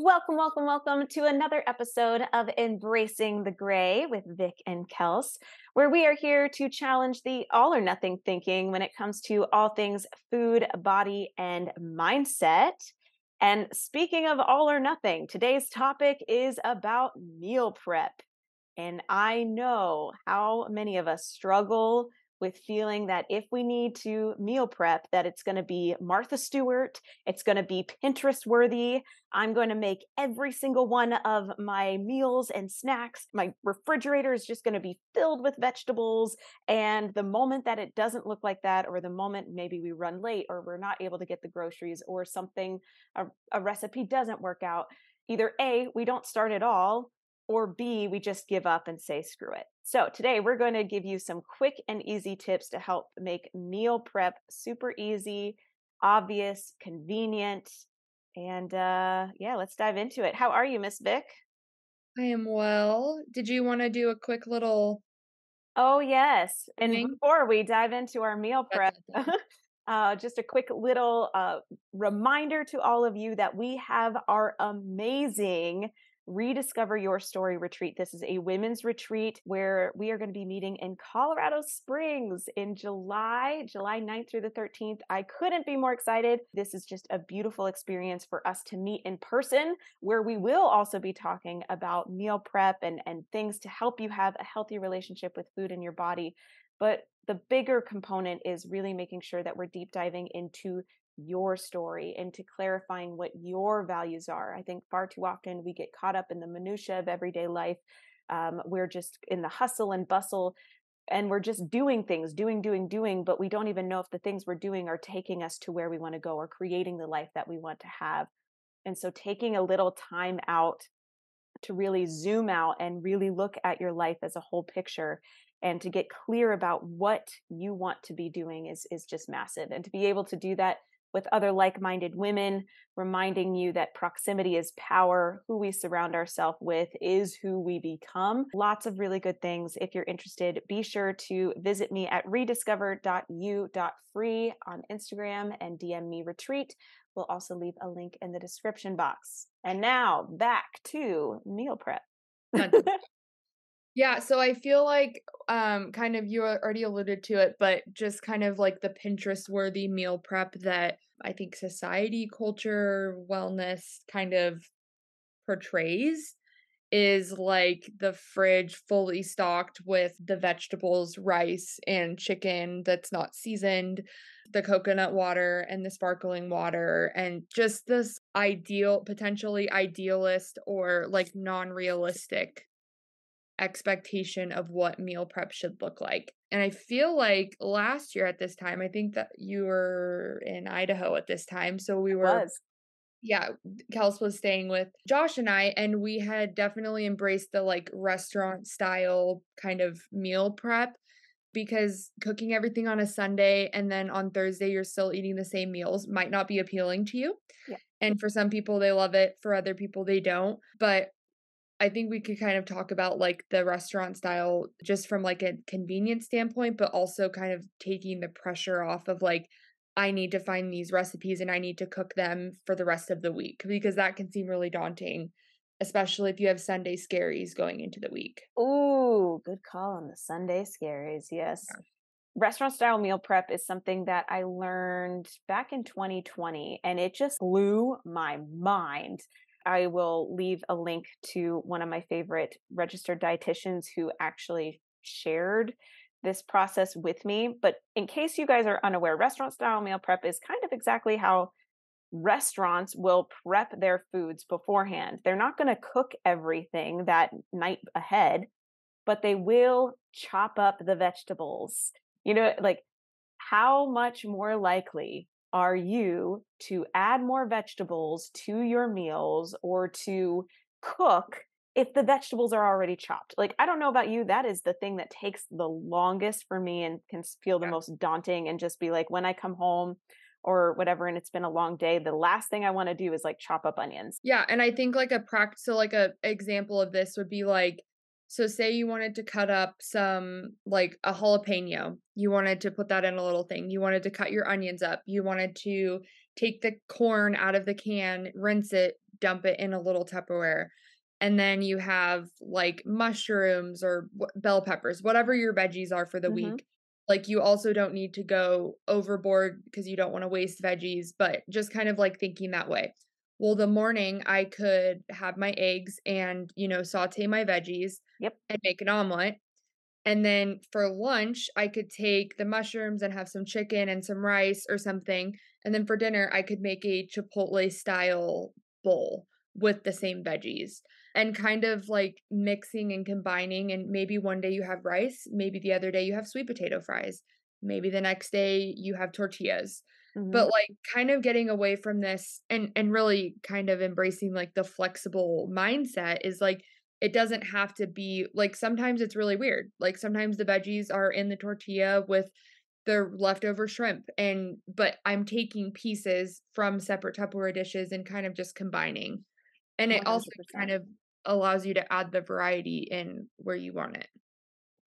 Welcome, welcome, welcome to another episode of Embracing the Gray with Vic and Kels, where we are here to challenge the all or nothing thinking when it comes to all things food, body, and mindset. And speaking of all or nothing, today's topic is about meal prep. And I know how many of us struggle with feeling that if we need to meal prep that it's going to be martha stewart it's going to be pinterest worthy. I'm going to make every single one of my meals and snacks. My refrigerator is just going to be filled with vegetables and the moment that it doesn't look like that or the moment maybe we run late or we're not able to get the groceries or something a, a recipe doesn't work out either a we don't start at all or B, we just give up and say screw it. So today we're going to give you some quick and easy tips to help make meal prep super easy, obvious, convenient, and uh, yeah, let's dive into it. How are you, Miss Vic? I am well. Did you want to do a quick little? Oh yes, and thing? before we dive into our meal prep. Uh, just a quick little uh, reminder to all of you that we have our amazing Rediscover Your Story retreat. This is a women's retreat where we are going to be meeting in Colorado Springs in July, July 9th through the 13th. I couldn't be more excited. This is just a beautiful experience for us to meet in person, where we will also be talking about meal prep and, and things to help you have a healthy relationship with food in your body. But the bigger component is really making sure that we're deep diving into your story into clarifying what your values are. I think far too often we get caught up in the minutia of everyday life. Um, we're just in the hustle and bustle and we're just doing things, doing, doing, doing, but we don't even know if the things we're doing are taking us to where we want to go or creating the life that we want to have. And so taking a little time out to really zoom out and really look at your life as a whole picture and to get clear about what you want to be doing is is just massive and to be able to do that with other like minded women, reminding you that proximity is power. Who we surround ourselves with is who we become. Lots of really good things. If you're interested, be sure to visit me at rediscover.you.free on Instagram and DM me retreat. We'll also leave a link in the description box. And now back to meal prep. Yeah, so I feel like um kind of you already alluded to it, but just kind of like the Pinterest worthy meal prep that I think society, culture, wellness kind of portrays is like the fridge fully stocked with the vegetables, rice, and chicken that's not seasoned, the coconut water and the sparkling water, and just this ideal, potentially idealist or like non realistic expectation of what meal prep should look like. And I feel like last year at this time, I think that you were in Idaho at this time. So we were. Yeah, Kels was staying with Josh and I, and we had definitely embraced the like restaurant style kind of meal prep because cooking everything on a Sunday and then on Thursday you're still eating the same meals might not be appealing to you. Yeah. And for some people they love it, for other people they don't. But I think we could kind of talk about like the restaurant style just from like a convenience standpoint, but also kind of taking the pressure off of like, I need to find these recipes and I need to cook them for the rest of the week because that can seem really daunting, especially if you have Sunday scaries going into the week. Ooh, good call on the Sunday scaries. Yes. Yeah. Restaurant style meal prep is something that I learned back in 2020 and it just blew my mind I will leave a link to one of my favorite registered dietitians who actually shared this process with me. But in case you guys are unaware, restaurant style meal prep is kind of exactly how restaurants will prep their foods beforehand. They're not going to cook everything that night ahead, but they will chop up the vegetables. You know, like how much more likely are you to add more vegetables to your meals or to cook if the vegetables are already chopped? Like, I don't know about you, that is the thing that takes the longest for me and can feel the yeah. most daunting and just be like, when I come home, or whatever and it's been a long day the last thing i want to do is like chop up onions yeah and i think like a practice so like a example of this would be like so say you wanted to cut up some like a jalapeno. You wanted to put that in a little thing. You wanted to cut your onions up. You wanted to take the corn out of the can, rinse it, dump it in a little Tupperware. And then you have like mushrooms or bell peppers, whatever your veggies are for the mm-hmm. week. Like you also don't need to go overboard because you don't want to waste veggies, but just kind of like thinking that way. Well, the morning I could have my eggs and, you know, saute my veggies yep. and make an omelet. And then for lunch, I could take the mushrooms and have some chicken and some rice or something. And then for dinner, I could make a Chipotle style bowl with the same veggies and kind of like mixing and combining. And maybe one day you have rice, maybe the other day you have sweet potato fries, maybe the next day you have tortillas. Mm-hmm. But like kind of getting away from this and and really kind of embracing like the flexible mindset is like it doesn't have to be like sometimes it's really weird. Like sometimes the veggies are in the tortilla with the leftover shrimp and but I'm taking pieces from separate Tupperware dishes and kind of just combining. And it 100%. also kind of allows you to add the variety in where you want it.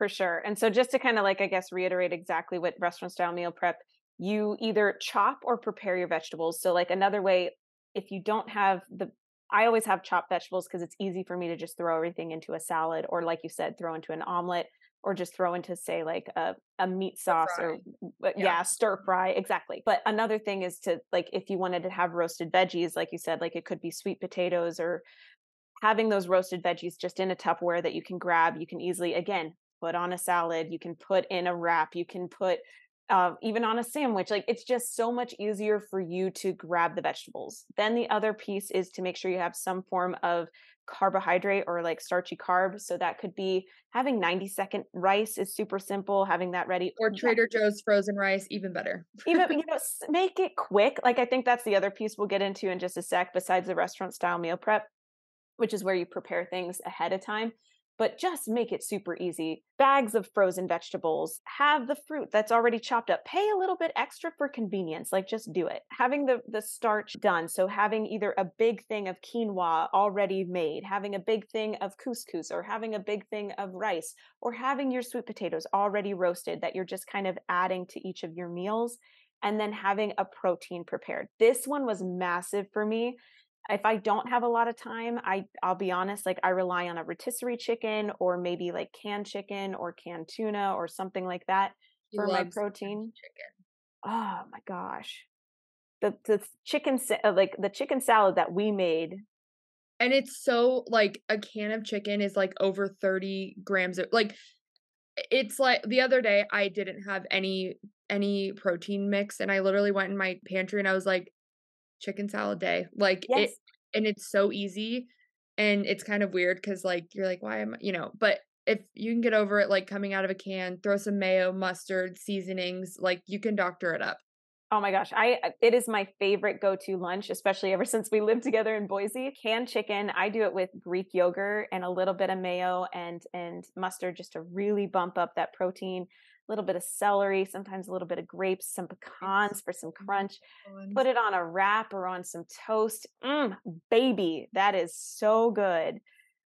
For sure. And so just to kind of like I guess reiterate exactly what restaurant style meal prep you either chop or prepare your vegetables. So, like another way, if you don't have the, I always have chopped vegetables because it's easy for me to just throw everything into a salad, or like you said, throw into an omelet, or just throw into say like a, a meat sauce or yeah. yeah. stir fry exactly but another thing is to like if you wanted to have roasted veggies like you said like it could be sweet potatoes or having those roasted veggies just in a tupperware that you can grab you can easily again put on a salad you can put in a wrap you can put uh, even on a sandwich. Like it's just so much easier for you to grab the vegetables. Then the other piece is to make sure you have some form of carbohydrate or like starchy carb. So that could be having 90 second rice is super simple, having that ready. Or Trader Joe's frozen rice, even better. even, you know, make it quick. Like I think that's the other piece we'll get into in just a sec, besides the restaurant style meal prep, which is where you prepare things ahead of time but just make it super easy. Bags of frozen vegetables, have the fruit that's already chopped up. Pay a little bit extra for convenience, like just do it. Having the the starch done, so having either a big thing of quinoa already made, having a big thing of couscous or having a big thing of rice or having your sweet potatoes already roasted that you're just kind of adding to each of your meals and then having a protein prepared. This one was massive for me if I don't have a lot of time, I I'll be honest, like I rely on a rotisserie chicken or maybe like canned chicken or canned tuna or something like that for my protein. Chicken. Oh my gosh. The the chicken uh, like the chicken salad that we made and it's so like a can of chicken is like over 30 grams of like it's like the other day I didn't have any any protein mix and I literally went in my pantry and I was like chicken salad day. Like yes. it and it's so easy and it's kind of weird cuz like you're like why am I, you know, but if you can get over it like coming out of a can, throw some mayo, mustard, seasonings, like you can doctor it up. Oh my gosh, I uh, it is my favorite go-to lunch, especially ever since we lived together in Boise. Canned chicken, I do it with Greek yogurt and a little bit of mayo and and mustard just to really bump up that protein little bit of celery, sometimes a little bit of grapes, some pecans for some crunch. Put it on a wrap or on some toast. Mm, baby, that is so good.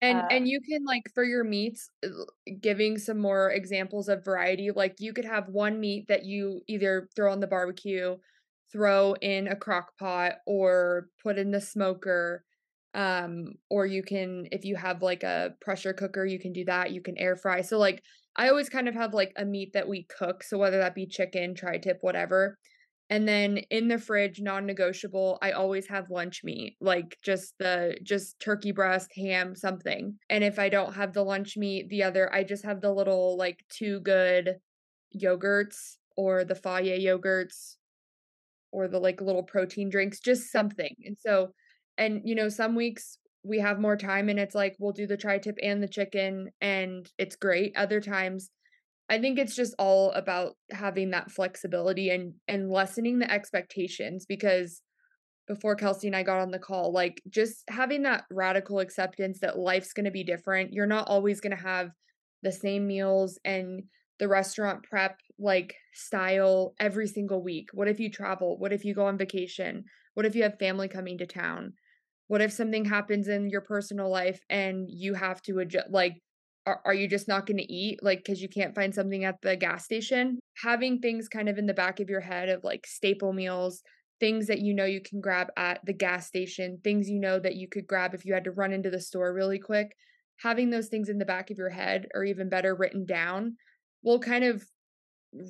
And uh, and you can like for your meats, uh, giving some more examples of variety. Like you could have one meat that you either throw on the barbecue, throw in a crock pot, or put in the smoker um or you can if you have like a pressure cooker you can do that you can air fry so like I always kind of have like a meat that we cook. So whether that be chicken, tri tip, whatever. And then in the fridge, non negotiable, I always have lunch meat, like just the just turkey breast, ham, something. And if I don't have the lunch meat, the other, I just have the little like two good yogurts or the Fage yogurts or the like little protein drinks, just something. And so, and you know, some weeks we have more time and it's like we'll do the tri tip and the chicken and it's great. Other times I think it's just all about having that flexibility and and lessening the expectations because before Kelsey and I got on the call, like just having that radical acceptance that life's going to be different. You're not always going to have the same meals and the restaurant prep like style every single week. What if you travel? What if you go on vacation? What if you have family coming to town? What if something happens in your personal life and you have to adjust? Like, are, are you just not going to eat? Like, because you can't find something at the gas station? Having things kind of in the back of your head of like staple meals, things that you know you can grab at the gas station, things you know that you could grab if you had to run into the store really quick, having those things in the back of your head or even better written down will kind of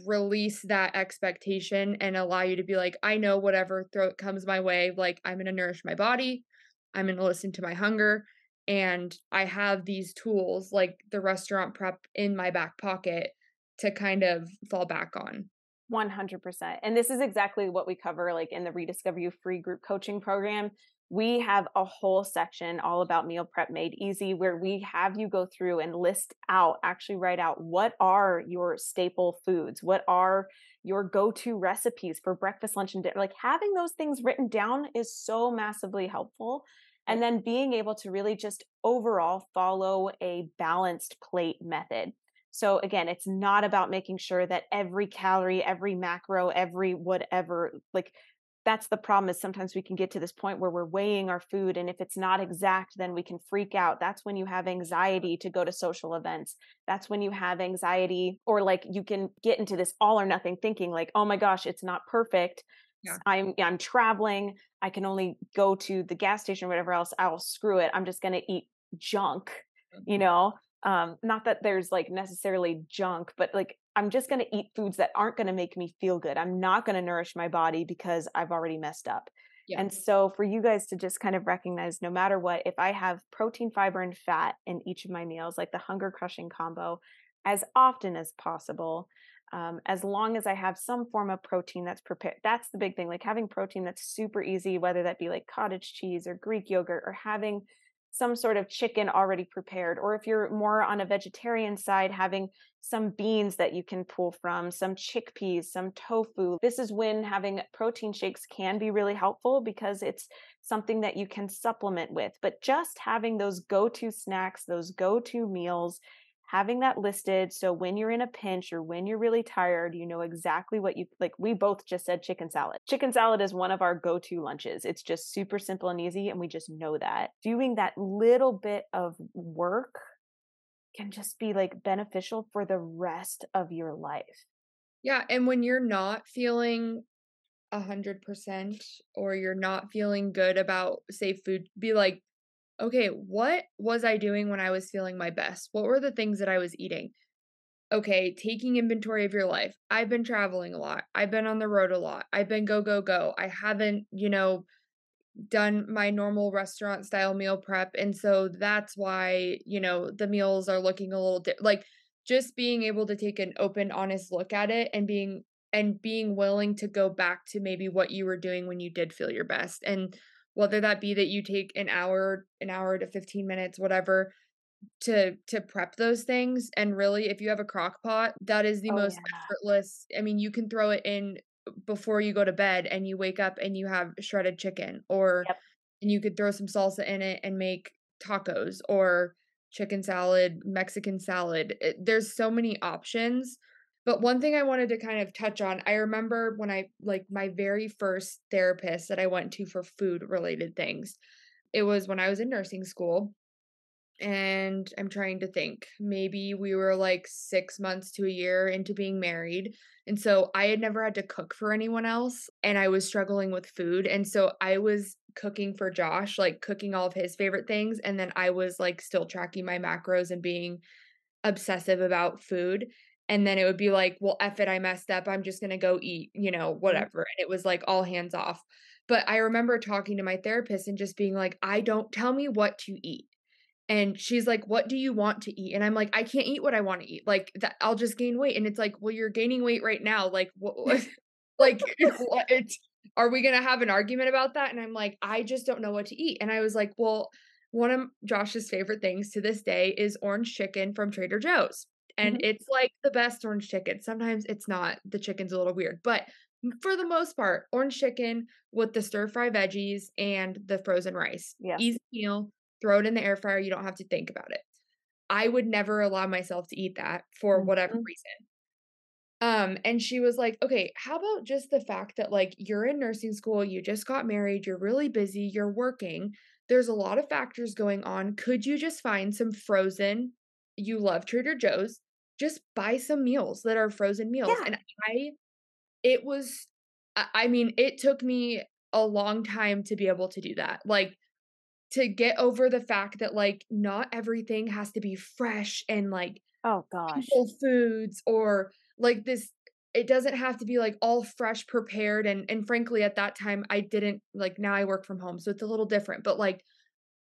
release that expectation and allow you to be like, I know whatever comes my way, like I'm going to nourish my body, I'm going to listen to my hunger, and I have these tools like the restaurant prep in my back pocket to kind of fall back on. 100%. And this is exactly what we cover like in the Rediscover You free group coaching program. We have a whole section all about meal prep made easy where we have you go through and list out, actually write out what are your staple foods? What are your go-to recipes for breakfast, lunch and dinner? Like having those things written down is so massively helpful. And then being able to really just overall follow a balanced plate method. So again, it's not about making sure that every calorie, every macro, every whatever, like that's the problem is sometimes we can get to this point where we're weighing our food and if it's not exact then we can freak out. That's when you have anxiety to go to social events. That's when you have anxiety or like you can get into this all or nothing thinking like oh my gosh it's not perfect. Yeah. i'm i'm traveling. I can only go to the gas station or whatever else. I'll screw it. I'm just going to eat junk you mm-hmm. know um not that there's like necessarily junk but like i'm just going to eat foods that aren't going to make me feel good i'm not going to nourish my body because i've already messed up yeah. and so for you guys to just kind of recognize no matter what if i have protein fiber and fat in each of my meals like the hunger crushing combo as often as possible um, as long as I have some form of protein that's prepared. That's the big thing, like having protein that's super easy, whether that be like cottage cheese or Greek yogurt or having some sort of chicken already prepared. Or if you're more on a vegetarian side, having some beans that you can pull from, some chickpeas, some tofu. This is when having protein shakes can be really helpful because it's something that you can supplement with. But just having those go to snacks, those go to meals, having that listed so when you're in a pinch or when you're really tired you know exactly what you like we both just said chicken salad. Chicken salad is one of our go-to lunches. It's just super simple and easy and we just know that. Doing that little bit of work can just be like beneficial for the rest of your life. Yeah and when you're not feeling a hundred percent or you're not feeling good about safe food be like okay, what was I doing when I was feeling my best? What were the things that I was eating? Okay, taking inventory of your life. I've been traveling a lot. I've been on the road a lot. I've been go, go, go. I haven't, you know, done my normal restaurant style meal prep. And so that's why, you know, the meals are looking a little like just being able to take an open, honest look at it and being and being willing to go back to maybe what you were doing when you did feel your best. And whether that be that you take an hour an hour to 15 minutes whatever to to prep those things and really if you have a crock pot that is the oh, most yeah. effortless i mean you can throw it in before you go to bed and you wake up and you have shredded chicken or yep. and you could throw some salsa in it and make tacos or chicken salad mexican salad it, there's so many options but one thing I wanted to kind of touch on, I remember when I like my very first therapist that I went to for food related things. It was when I was in nursing school. And I'm trying to think, maybe we were like six months to a year into being married. And so I had never had to cook for anyone else. And I was struggling with food. And so I was cooking for Josh, like cooking all of his favorite things. And then I was like still tracking my macros and being obsessive about food and then it would be like well F it i messed up i'm just gonna go eat you know mm-hmm. whatever and it was like all hands off but i remember talking to my therapist and just being like i don't tell me what to eat and she's like what do you want to eat? and i'm like i can't eat what i want to eat like that i'll just gain weight and it's like well you're gaining weight right now like what like what are we gonna have an argument about that? and i'm like i just don't know what to eat and i was like well one of josh's favorite things to this day is orange chicken from trader joe's and mm-hmm. it's like the best orange chicken. Sometimes it's not. The chicken's a little weird, but for the most part, orange chicken with the stir fry veggies and the frozen rice. Yeah. Easy meal. Throw it in the air fryer. You don't have to think about it. I would never allow myself to eat that for mm-hmm. whatever reason. Um, and she was like, okay, how about just the fact that like you're in nursing school, you just got married, you're really busy, you're working. There's a lot of factors going on. Could you just find some frozen? You love Trader Joe's just buy some meals that are frozen meals. Yeah. And I, it was I, I mean, it took me a long time to be able to do that. Like to get over the fact that like not everything has to be fresh and like oh gosh foods or like this it doesn't have to be like all fresh prepared and and frankly at that time I didn't like now I work from home so it's a little different but like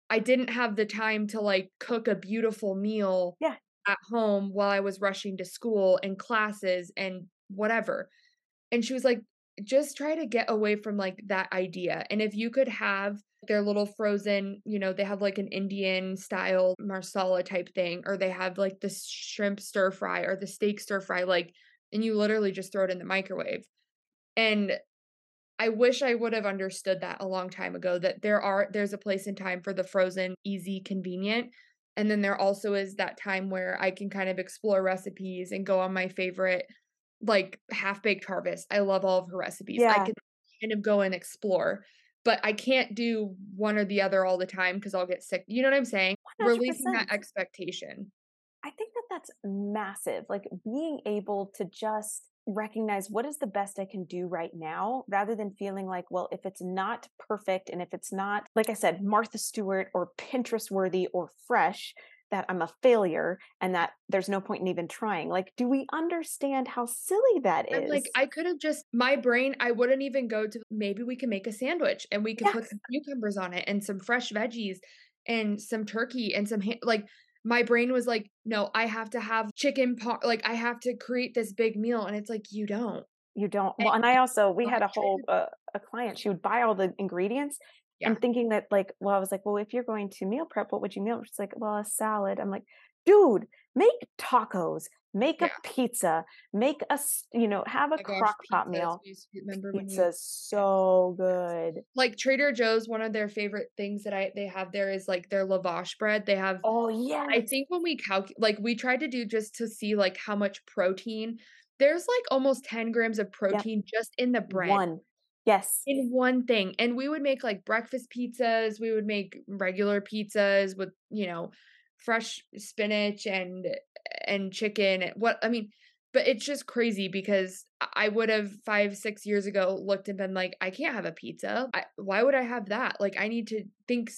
I didn't have the time to like cook a beautiful meal yeah. At home while I was rushing to school and classes and whatever. And she was like just try to get away from like that idea. And if you could have their little frozen, you know, they have like an Indian style marsala type thing, or they have like the shrimp stir fry or the steak stir fry, like, and you literally just throw it in the microwave. And I wish I would have understood that a long time ago that there are there's a place in time for the frozen, easy, convenient. And then there also is that time where I can kind of explore recipes and go on my favorite like half baked harvest. I love all of her recipes. Yeah. I can kind of go and explore, but I can't do one or the other all the time because I'll get sick. You know what I'm saying? 100%. Releasing that expectation. I think that that's massive. Like being able to just recognize what is the best I can do right now rather than feeling like, well, if it's not perfect and if it's not, like I said, Martha Stewart or Pinterest worthy or fresh, that I'm a failure and that there's no point in even trying. Like, do we understand how silly that is? Like, I could have just, my brain, I wouldn't even go to maybe we can make a sandwich and we can yes. put some cucumbers on it and some fresh veggies and some turkey and some, like, my brain was like, no, I have to have chicken pot. Like, I have to create this big meal. And it's like, you don't. You don't. And well, and I also, we had a whole, uh, a client, she would buy all the ingredients yeah. and thinking that like well i was like well if you're going to meal prep what would you meal she's like well a salad i'm like dude make tacos make yeah. a pizza make a you know have a oh crock pot meal remember pizza's so good like trader joe's one of their favorite things that i they have there is like their lavash bread they have oh yeah i think when we calculate like we tried to do just to see like how much protein there's like almost 10 grams of protein yep. just in the bread one Yes. In one thing. And we would make like breakfast pizzas, we would make regular pizzas with, you know, fresh spinach and and chicken. What I mean, but it's just crazy because I would have 5 6 years ago looked and been like, I can't have a pizza. I, why would I have that? Like I need to think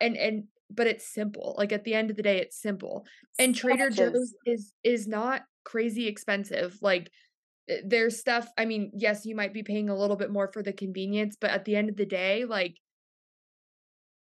and and but it's simple. Like at the end of the day it's simple. And Trader Joe's is is not crazy expensive. Like Eh, there's stuff i mean yes you might be paying a little bit more for the convenience but at the end of the day like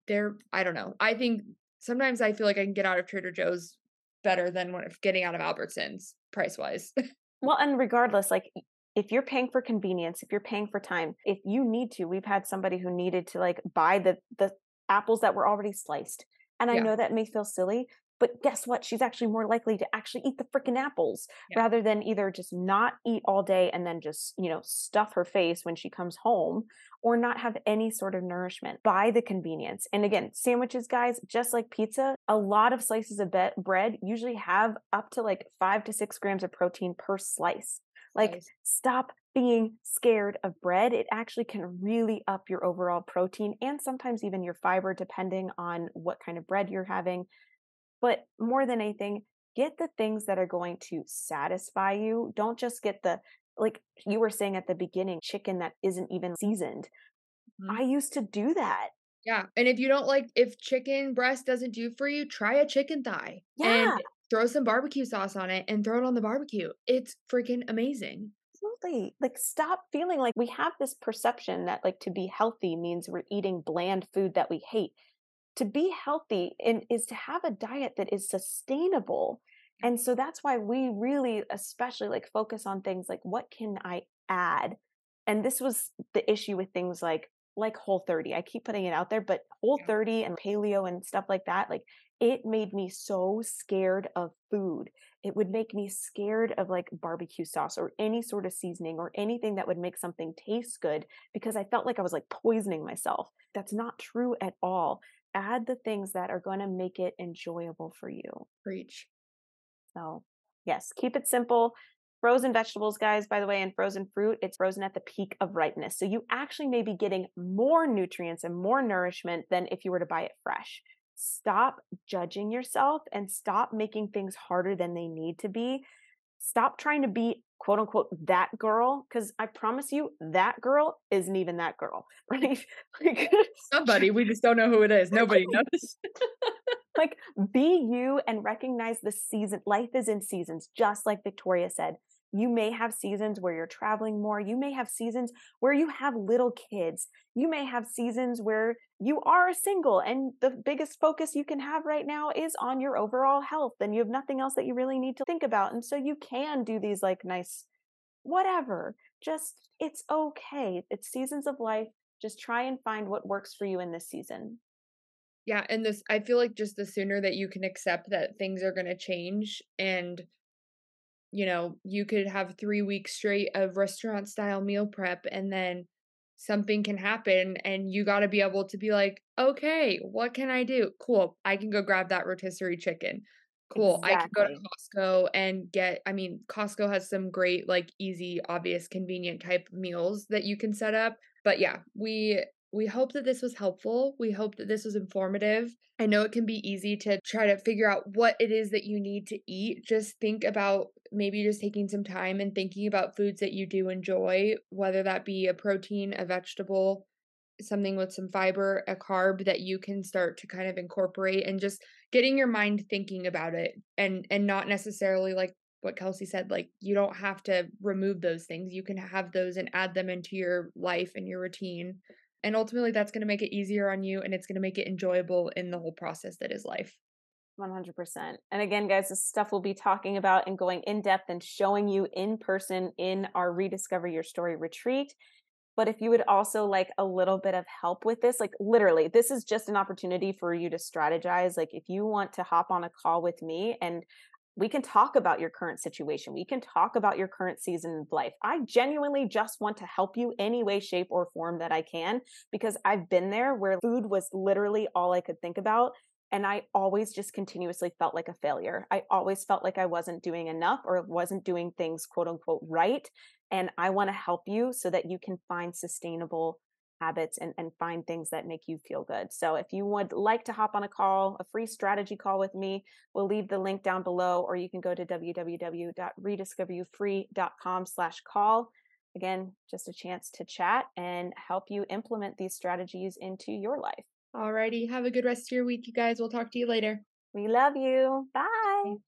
they're i don't know i think sometimes i feel like i can get out of trader joe's better than when getting out of albertsons price wise well and regardless like if you're paying for convenience if you're paying for time if you need to we've had somebody who needed to like buy the the apples that were already sliced and i yeah. know that may feel silly but guess what? She's actually more likely to actually eat the freaking apples yeah. rather than either just not eat all day and then just, you know, stuff her face when she comes home or not have any sort of nourishment. Buy the convenience. And again, sandwiches, guys, just like pizza, a lot of slices of be- bread usually have up to like five to six grams of protein per slice. Like, nice. stop being scared of bread. It actually can really up your overall protein and sometimes even your fiber, depending on what kind of bread you're having. But more than anything, get the things that are going to satisfy you. Don't just get the, like you were saying at the beginning, chicken that isn't even seasoned. Mm-hmm. I used to do that. Yeah. And if you don't like, if chicken breast doesn't do for you, try a chicken thigh. Yeah. And throw some barbecue sauce on it and throw it on the barbecue. It's freaking amazing. Absolutely. Like, stop feeling like we have this perception that, like, to be healthy means we're eating bland food that we hate to be healthy and is to have a diet that is sustainable. And so that's why we really especially like focus on things like what can i add? And this was the issue with things like like whole 30 i keep putting it out there but whole 30 and paleo and stuff like that like it made me so scared of food. It would make me scared of like barbecue sauce or any sort of seasoning or anything that would make something taste good because i felt like i was like poisoning myself. That's not true at all add the things that are going to make it enjoyable for you. Preach. So, yes, keep it simple. Frozen vegetables, guys, by the way, and frozen fruit, it's frozen at the peak of ripeness. So you actually may be getting more nutrients and more nourishment than if you were to buy it fresh. Stop judging yourself and stop making things harder than they need to be. Stop trying to be quote unquote that girl because i promise you that girl isn't even that girl. Right like somebody we just don't know who it is. Nobody knows. Like be you and recognize the season life is in seasons just like victoria said you may have seasons where you're traveling more. You may have seasons where you have little kids. You may have seasons where you are single and the biggest focus you can have right now is on your overall health and you have nothing else that you really need to think about. And so you can do these like nice, whatever. Just, it's okay. It's seasons of life. Just try and find what works for you in this season. Yeah. And this, I feel like just the sooner that you can accept that things are going to change and you know, you could have three weeks straight of restaurant style meal prep and then something can happen and you got to be able to be like, okay, what can I do? Cool. I can go grab that rotisserie chicken. Cool. Exactly. I can go to Costco and get, I mean, Costco has some great, like, easy, obvious, convenient type meals that you can set up. But yeah, we we hope that this was helpful. We hope that this was informative. I know it can be easy to try to figure out what it is that you need to eat. Just think about maybe just taking some time and thinking about foods that you do enjoy, whether that be a protein, a vegetable, something with some fiber, a carb that you can start to kind of incorporate and just getting your mind thinking about it and and not necessarily like what Kelsey said like you don't have to remove those things. You can have those and add them into your life and your routine and ultimately, that's going to make it easier on you and it's going to make it enjoyable in the whole process that is life. 100%. And again, guys, this stuff we'll be talking about and going in depth and showing you in person in our Rediscover Your Story retreat. But if you would also like a little bit of help with this, like literally, this is just an opportunity for you to strategize. Like, if you want to hop on a call with me and we can talk about your current situation. We can talk about your current season of life. I genuinely just want to help you any way, shape, or form that I can because I've been there where food was literally all I could think about. And I always just continuously felt like a failure. I always felt like I wasn't doing enough or wasn't doing things quote unquote right. And I want to help you so that you can find sustainable habits and, and find things that make you feel good. So if you would like to hop on a call, a free strategy call with me, we'll leave the link down below, or you can go to www.rediscoveryoufree.com slash call. Again, just a chance to chat and help you implement these strategies into your life. Alrighty. Have a good rest of your week, you guys. We'll talk to you later. We love you. Bye.